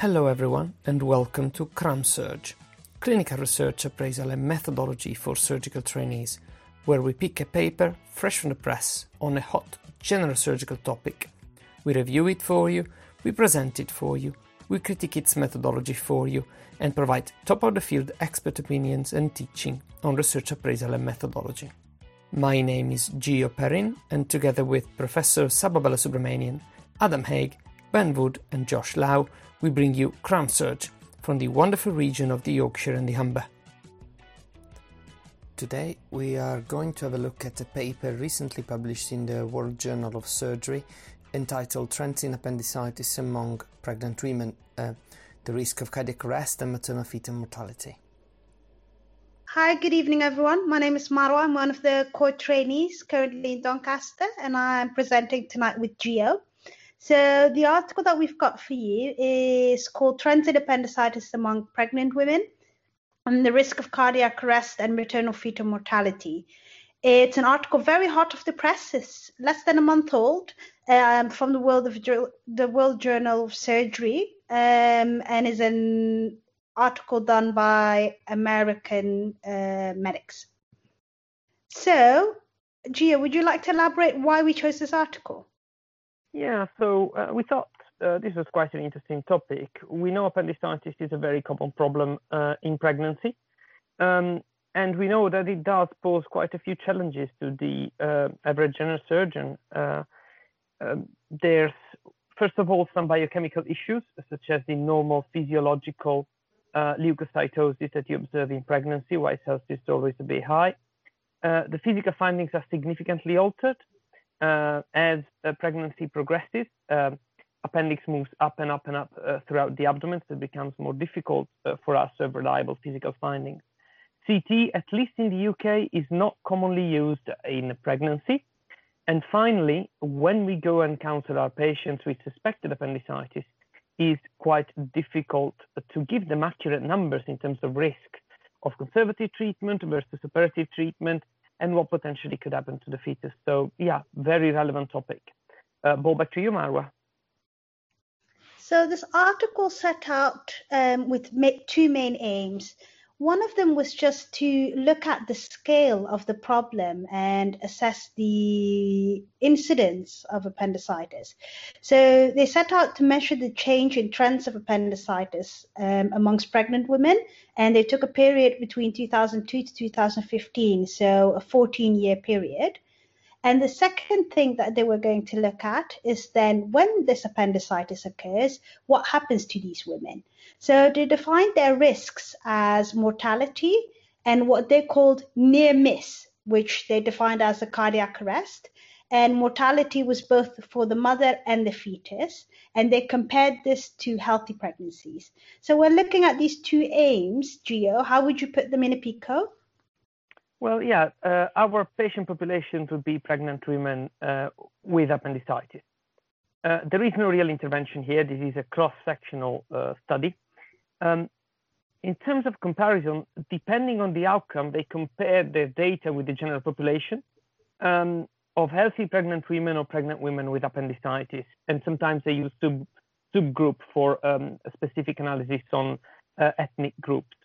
Hello everyone and welcome to CramSurg, clinical research appraisal and methodology for surgical trainees, where we pick a paper fresh from the press on a hot general surgical topic. We review it for you, we present it for you, we critique its methodology for you, and provide top of the field expert opinions and teaching on research appraisal and methodology. My name is Gio Perrin, and together with Professor Saba Subramanian, Adam Haig, Ben Wood, and Josh Lau, we bring you CramSurg from the wonderful region of the Yorkshire and the Humber. Today we are going to have a look at a paper recently published in the World Journal of Surgery entitled Trends in Appendicitis Among Pregnant Women uh, The Risk of Cardiac Arrest and Maternal Fetal Mortality. Hi, good evening, everyone. My name is Marwa. I'm one of the core trainees currently in Doncaster, and I'm presenting tonight with Gio. So, the article that we've got for you is called Trends in Appendicitis Among Pregnant Women and the Risk of Cardiac Arrest and Maternal Fetal Mortality. It's an article very hot off the press. It's less than a month old um, from the World of the World Journal of Surgery, um, and is an article done by American uh, medics. So, Gio, would you like to elaborate why we chose this article? Yeah, so uh, we thought uh, this was quite an interesting topic. We know appendicitis is a very common problem uh, in pregnancy, um, and we know that it does pose quite a few challenges to the uh, average general surgeon. Uh, um, there's, first of all, some biochemical issues, such as the normal physiological uh, leukocytosis that you observe in pregnancy, white cells is always a bit high. the physical findings are significantly altered, as pregnancy progresses, um, appendix moves up and up and up uh, throughout the abdomen, so it becomes more difficult uh, for us to have reliable physical findings. CT, at least in the UK, is not commonly used in pregnancy. And finally, when we go and counsel our patients with suspected appendicitis, is quite difficult to give them accurate numbers in terms of risk of conservative treatment versus operative treatment and what potentially could happen to the fetus. So yeah, very relevant topic. Uh, ball back to you, Marwa. So this article set out um, with two main aims. One of them was just to look at the scale of the problem and assess the incidence of appendicitis. So they set out to measure the change in trends of appendicitis um, amongst pregnant women, and they took a period between 2002 to 2015, so a 14 year period. And the second thing that they were going to look at is then when this appendicitis occurs, what happens to these women? So they defined their risks as mortality and what they called near miss, which they defined as a cardiac arrest. And mortality was both for the mother and the fetus. And they compared this to healthy pregnancies. So we're looking at these two aims, Gio. How would you put them in a PICO? Well, yeah, uh, our patient population would be pregnant women uh, with appendicitis. Uh, there is no real intervention here. This is a cross-sectional uh, study. Um, in terms of comparison, depending on the outcome, they compare their data with the general population um, of healthy pregnant women or pregnant women with appendicitis. And sometimes they use sub subgroup for um, specific analysis on uh, ethnic groups.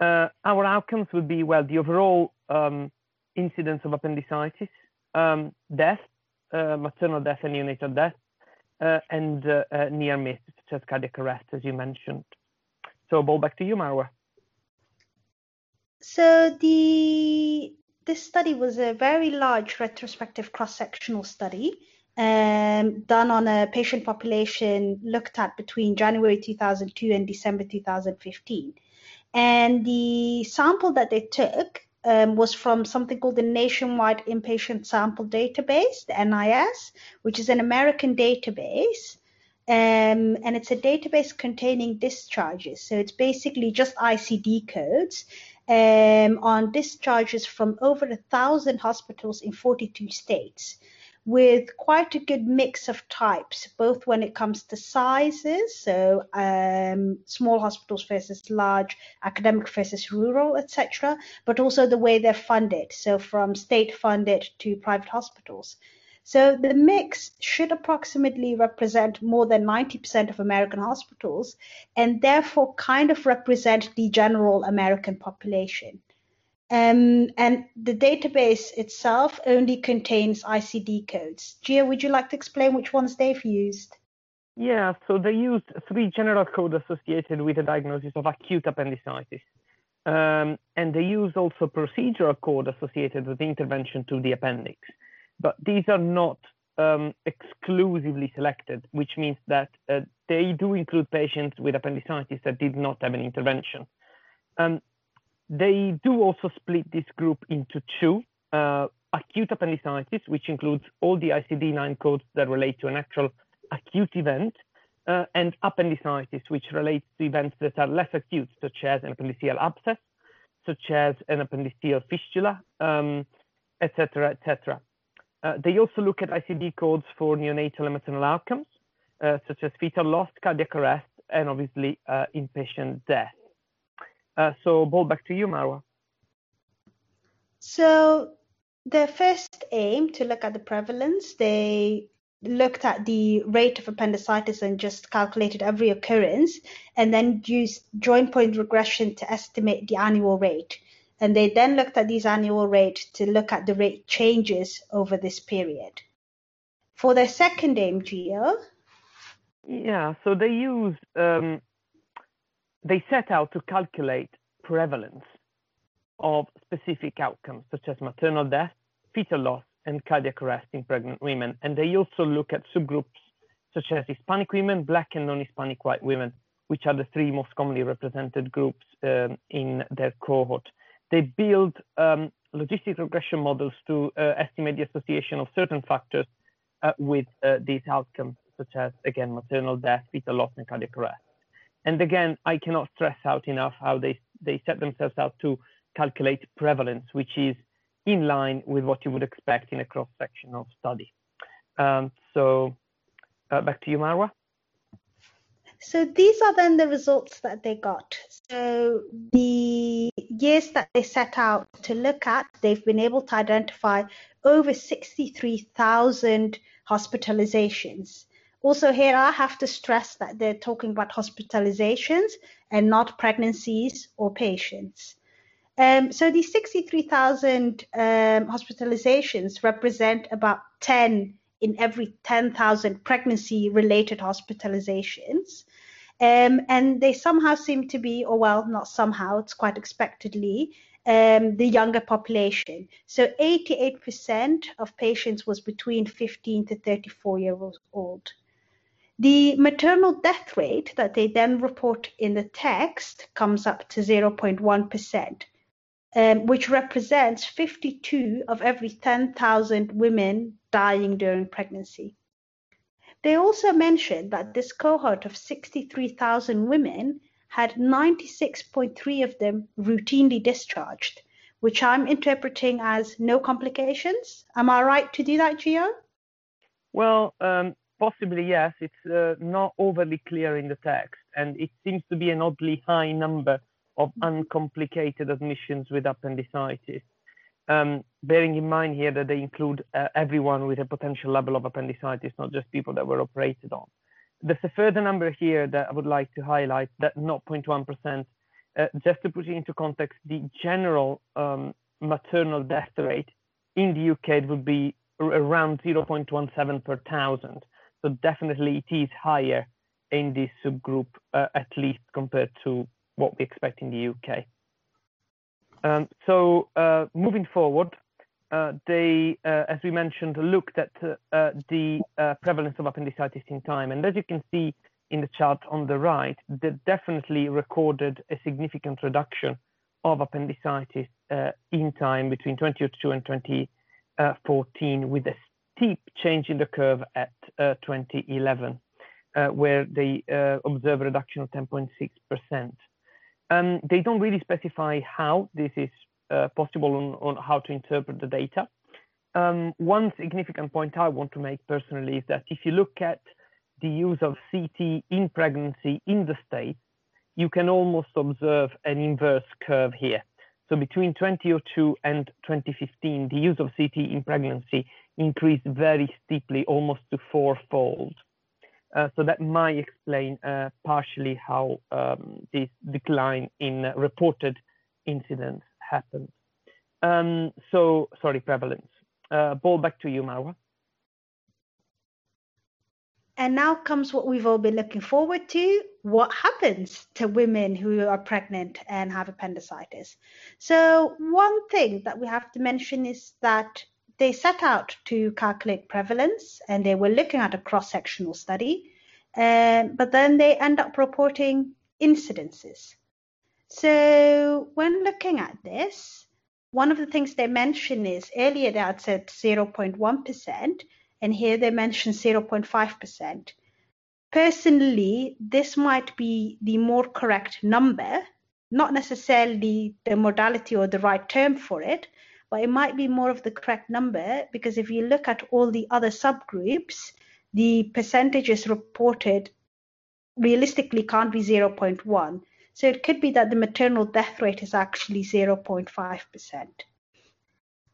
Uh, our outcomes would be, well, the overall um, incidence of appendicitis, um, death, uh, maternal death and neonatal death, uh, and uh, uh, near miss, such as cardiac arrest, as you mentioned. So, ball back to you, Marwa. So the this study was a very large retrospective cross-sectional study um, done on a patient population looked at between January 2002 and December 2015. And the sample that they took um, was from something called the Nationwide Inpatient Sample Database, the NIS, which is an American database. Um, and it's a database containing discharges. So it's basically just ICD codes um, on discharges from over a thousand hospitals in 42 states with quite a good mix of types, both when it comes to sizes, so um, small hospitals versus large, academic versus rural, etc., but also the way they're funded, so from state funded to private hospitals. So the mix should approximately represent more than 90% of American hospitals and therefore kind of represent the general American population. Um, and the database itself only contains ICD codes. Gio, would you like to explain which ones they've used? Yeah, so they used three general codes associated with the diagnosis of acute appendicitis. Um, and they used also procedural code associated with intervention to the appendix but these are not um, exclusively selected, which means that uh, they do include patients with appendicitis that did not have an intervention. Um, they do also split this group into two, uh, acute appendicitis, which includes all the ICD-9 codes that relate to an actual acute event, uh, and appendicitis, which relates to events that are less acute, such as an appendiceal abscess, such as an appendiceal fistula, etc., um, etc. Uh, they also look at ICD codes for neonatal and maternal outcomes, uh, such as fetal loss, cardiac arrest, and obviously uh, inpatient death. Uh, so, ball back to you, Marwa. So, the first aim to look at the prevalence, they looked at the rate of appendicitis and just calculated every occurrence, and then used joinpoint regression to estimate the annual rate and they then looked at these annual rates to look at the rate changes over this period. For their second aim, MGO, yeah, so they use um, they set out to calculate prevalence of specific outcomes such as maternal death, fetal loss, and cardiac arrest in pregnant women, and they also look at subgroups such as Hispanic women, Black and non-Hispanic white women, which are the three most commonly represented groups um, in their cohort they build um, logistic regression models to uh, estimate the association of certain factors uh, with uh, these outcomes, such as, again, maternal death, fetal loss, and cardiac arrest. And again, I cannot stress out enough how they, they set themselves out to calculate prevalence, which is in line with what you would expect in a cross-sectional study. Um, so uh, back to you, Marwa. So these are then the results that they got. So the years that they set out to look at, they've been able to identify over 63,000 hospitalizations. Also, here I have to stress that they're talking about hospitalizations and not pregnancies or patients. Um, so these 63,000 um, hospitalizations represent about 10 in every 10,000 pregnancy related hospitalizations. Um, and they somehow seem to be, or well, not somehow, it's quite expectedly, um, the younger population. So 88% of patients was between 15 to 34 years old. The maternal death rate that they then report in the text comes up to 0.1%, um, which represents 52 of every 10,000 women dying during pregnancy. They also mentioned that this cohort of 63,000 women had 96.3 of them routinely discharged, which I'm interpreting as no complications. Am I right to do that, Gio? Well, um, possibly yes. It's uh, not overly clear in the text, and it seems to be an oddly high number of uncomplicated admissions with appendicitis um, bearing in mind here that they include uh, everyone with a potential level of appendicitis, not just people that were operated on. There's a further number here that I would like to highlight, that 0.1%. Uh, just to put it into context, the general um, maternal death rate in the UK would be around 0.17 per thousand. So definitely it is higher in this subgroup, uh, at least compared to what we expect in the UK. Um, so uh, moving forward, uh, they, uh, as we mentioned, looked at uh, the uh, prevalence of appendicitis in time. And as you can see in the chart on the right, they definitely recorded a significant reduction of appendicitis in time between 2002 and 2014 with a steep change in the curve at 2011, where they observe a reduction of 10.6%. Um, they don't really specify how this is uh, possible on, on, how to interpret the data. Um, one significant point I want to make personally is that if you look at the use of CT in pregnancy in the States, you can almost observe an inverse curve here. So between 2002 and 2015, the use of CT in pregnancy increased very steeply, almost to fourfold. Uh, so that might explain uh, partially how um, this decline in reported incidents happened. Um, so, sorry, prevalence. Uh, ball back to you, Marwa. And now comes what we've all been looking forward to. What happens to women who are pregnant and have appendicitis? So, one thing that we have to mention is that they set out to calculate prevalence and they were looking at a cross sectional study, um, but then they end up reporting incidences. So, when looking at this, one of the things they mention is earlier they had said 0.1%, and here they mention 0.5%. Personally, this might be the more correct number, not necessarily the modality or the right term for it, but it might be more of the correct number because if you look at all the other subgroups, the percentages reported realistically can't be 0.1. So it could be that the maternal death rate is actually 0.5%.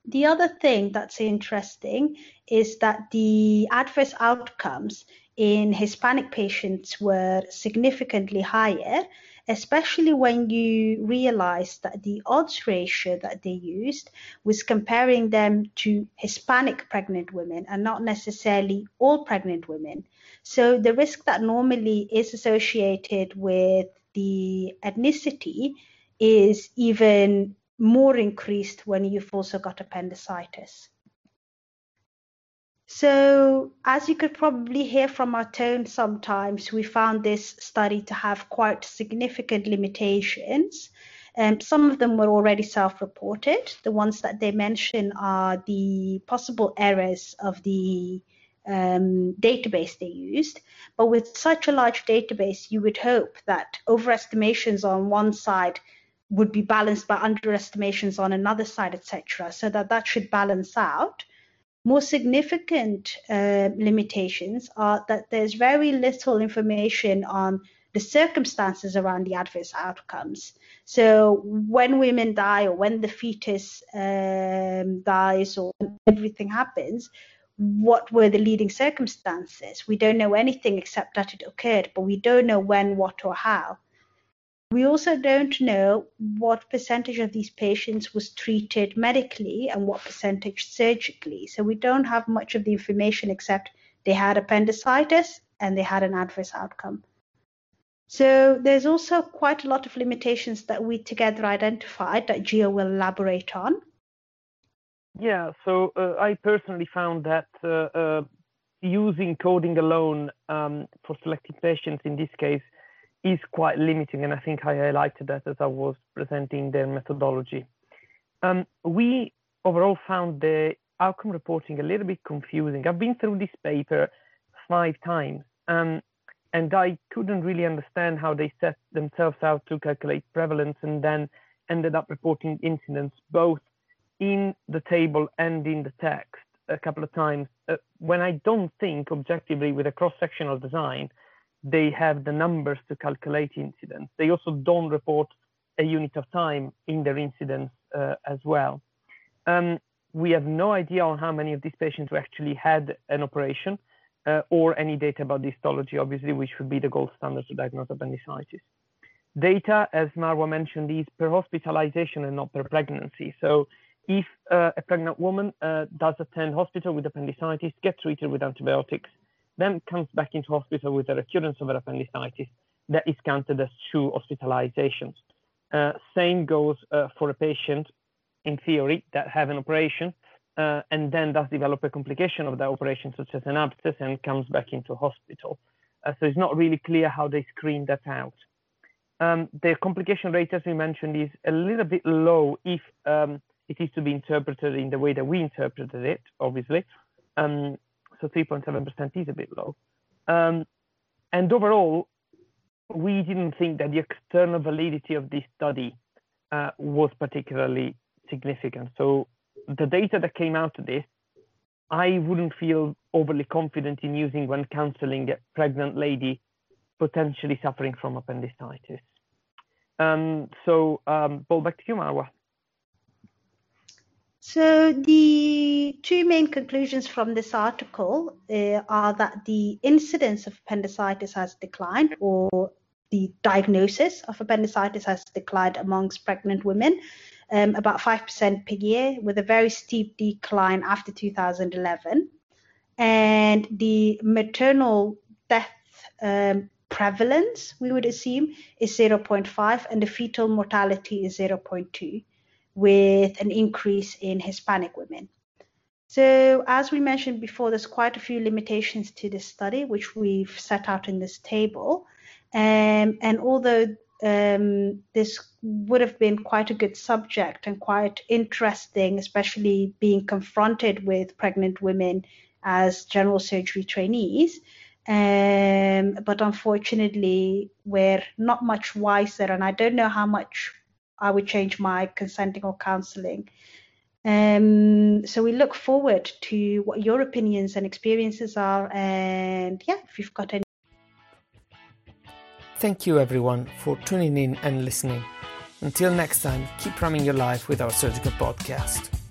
The other thing that's interesting is that the adverse outcomes in Hispanic patients were significantly higher, especially when you realize that the odds ratio that they used was comparing them to Hispanic pregnant women and not necessarily all pregnant women. So the risk that normally is associated with the ethnicity is even more increased when you've also got appendicitis. So, as you could probably hear from our tone sometimes, we found this study to have quite significant limitations. Um, some of them were already self reported. The ones that they mention are the possible errors of the um, database they used. But with such a large database, you would hope that overestimations on one side would be balanced by underestimations on another side, etc. So that that should balance out. More significant uh, limitations are that there's very little information on the circumstances around the adverse outcomes. So when women die or when the fetus um, dies or everything happens, what were the leading circumstances? We don't know anything except that it occurred, but we don't know when, what, or how. We also don't know what percentage of these patients was treated medically and what percentage surgically. So we don't have much of the information except they had appendicitis and they had an adverse outcome. So there's also quite a lot of limitations that we together identified that Gio will elaborate on. Yeah, so uh, I personally found that uh, uh, using coding alone um, for selecting patients in this case is quite limiting, and I think I highlighted that as I was presenting their methodology. Um, we overall found the outcome reporting a little bit confusing. I've been through this paper five times, um, and I couldn't really understand how they set themselves out to calculate prevalence and then ended up reporting incidents both in the table and in the text a couple of times uh, when I don't think objectively with a cross-sectional design they have the numbers to calculate incidents. They also don't report a unit of time in their incidents uh, as well. Um, we have no idea on how many of these patients actually had an operation uh, or any data about histology, obviously, which would be the gold standard to diagnose appendicitis. Data, as Marwa mentioned, is per hospitalization and not per pregnancy. So if uh, a pregnant woman uh, does attend hospital with appendicitis, get treated with antibiotics, then comes back into hospital with a recurrence of appendicitis, that is counted as two hospitalizations. Uh, same goes uh, for a patient, in theory, that have an operation uh, and then does develop a complication of that operation, such as an abscess, and comes back into hospital. Uh, so it's not really clear how they screen that out. Um, the complication rate, as we mentioned, is a little bit low if um, it is to be interpreted in the way that we interpreted it, obviously. Um, so 3.7% is a bit low. Um, and overall, we didn't think that the external validity of this study uh, was particularly significant. So the data that came out of this, I wouldn't feel overly confident in using when counseling a pregnant lady potentially suffering from appendicitis. Um, so, um, ball back to you, Marwa. So, the two main conclusions from this article uh, are that the incidence of appendicitis has declined, or the diagnosis of appendicitis has declined amongst pregnant women, um, about 5% per year, with a very steep decline after 2011. And the maternal death um, prevalence, we would assume, is 0.5, and the fetal mortality is 0.2 with an increase in Hispanic women. So, as we mentioned before, there's quite a few limitations to this study, which we've set out in this table. Um, and although um, this would have been quite a good subject and quite interesting, especially being confronted with pregnant women as general surgery trainees, um, but unfortunately, we're not much wiser, and I don't know how much I would change my consenting or counseling. Um, so we look forward to what your opinions and experiences are, and yeah, if you've got any. Thank you, everyone, for tuning in and listening. Until next time, keep running your life with our surgical podcast.